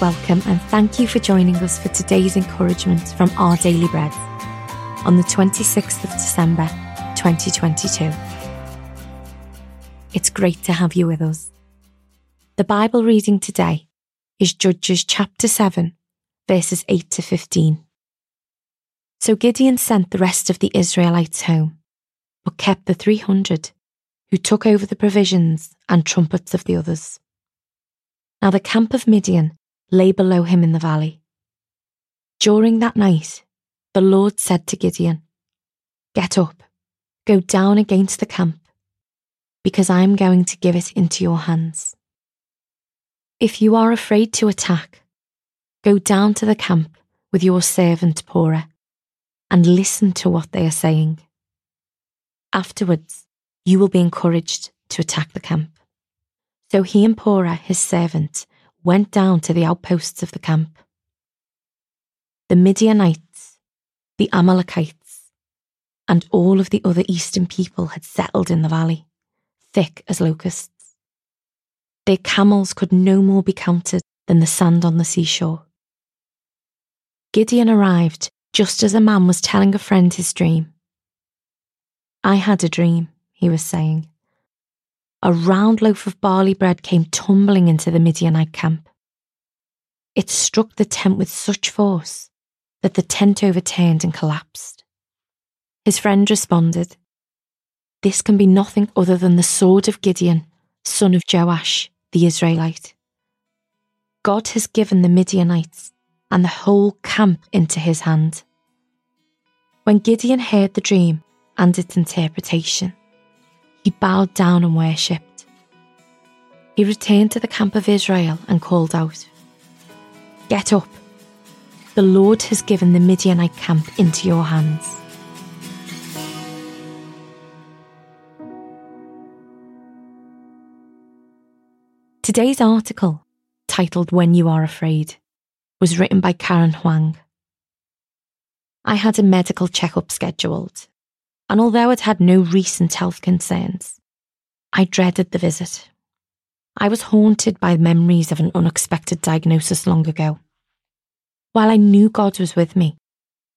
welcome and thank you for joining us for today's encouragement from Our Daily Bread on the 26th of December 2022. It's great to have you with us. The Bible reading today is Judges chapter 7, verses 8 to 15. So Gideon sent the rest of the Israelites home, but kept the 300 who took over the provisions and trumpets of the others. Now the camp of Midian lay below him in the valley. During that night, the Lord said to Gideon, Get up, go down against the camp, because I am going to give it into your hands. If you are afraid to attack, go down to the camp with your servant Purah and listen to what they are saying. Afterwards, you will be encouraged to attack the camp. So he and Purah, his servant, went down to the outposts of the camp. The Midianites, the Amalekites, and all of the other eastern people had settled in the valley, thick as locusts. Their camels could no more be counted than the sand on the seashore. Gideon arrived just as a man was telling a friend his dream. I had a dream, he was saying a round loaf of barley bread came tumbling into the Midianite camp. It struck the tent with such force that the tent overturned and collapsed. His friend responded, This can be nothing other than the sword of Gideon, son of Joash, the Israelite. God has given the Midianites and the whole camp into his hand. When Gideon heard the dream and its interpretation, he bowed down and worshipped. He returned to the camp of Israel and called out, Get up! The Lord has given the Midianite camp into your hands. Today's article, titled When You Are Afraid, was written by Karen Huang. I had a medical checkup scheduled and although I'd had no recent health concerns, I dreaded the visit. I was haunted by memories of an unexpected diagnosis long ago. While I knew God was with me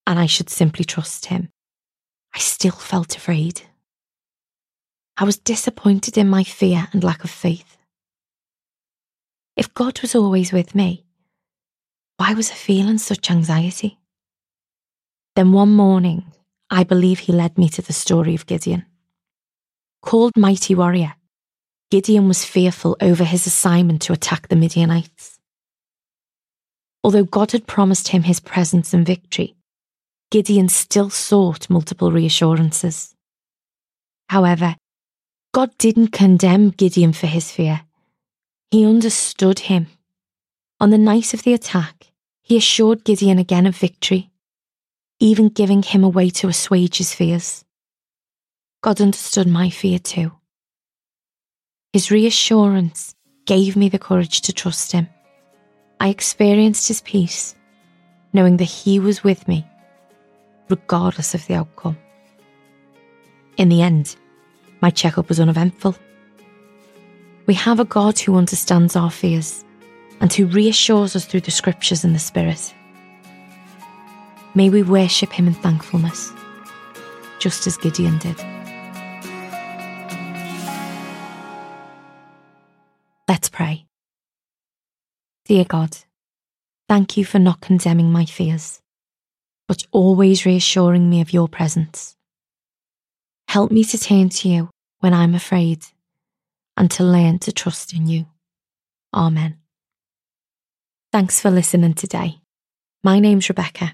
and I should simply trust Him, I still felt afraid. I was disappointed in my fear and lack of faith. If God was always with me, why was I feeling such anxiety? Then one morning, I believe he led me to the story of Gideon. Called mighty warrior, Gideon was fearful over his assignment to attack the Midianites. Although God had promised him his presence and victory, Gideon still sought multiple reassurances. However, God didn't condemn Gideon for his fear. He understood him. On the night of the attack, he assured Gideon again of victory even giving him a way to assuage his fears. God understood my fear too. His reassurance gave me the courage to trust him. I experienced his peace, knowing that he was with me, regardless of the outcome. In the end, my checkup was uneventful. We have a God who understands our fears and who reassures us through the scriptures and the Spirit. May we worship him in thankfulness, just as Gideon did. Let's pray. Dear God, thank you for not condemning my fears, but always reassuring me of your presence. Help me to turn to you when I'm afraid and to learn to trust in you. Amen. Thanks for listening today. My name's Rebecca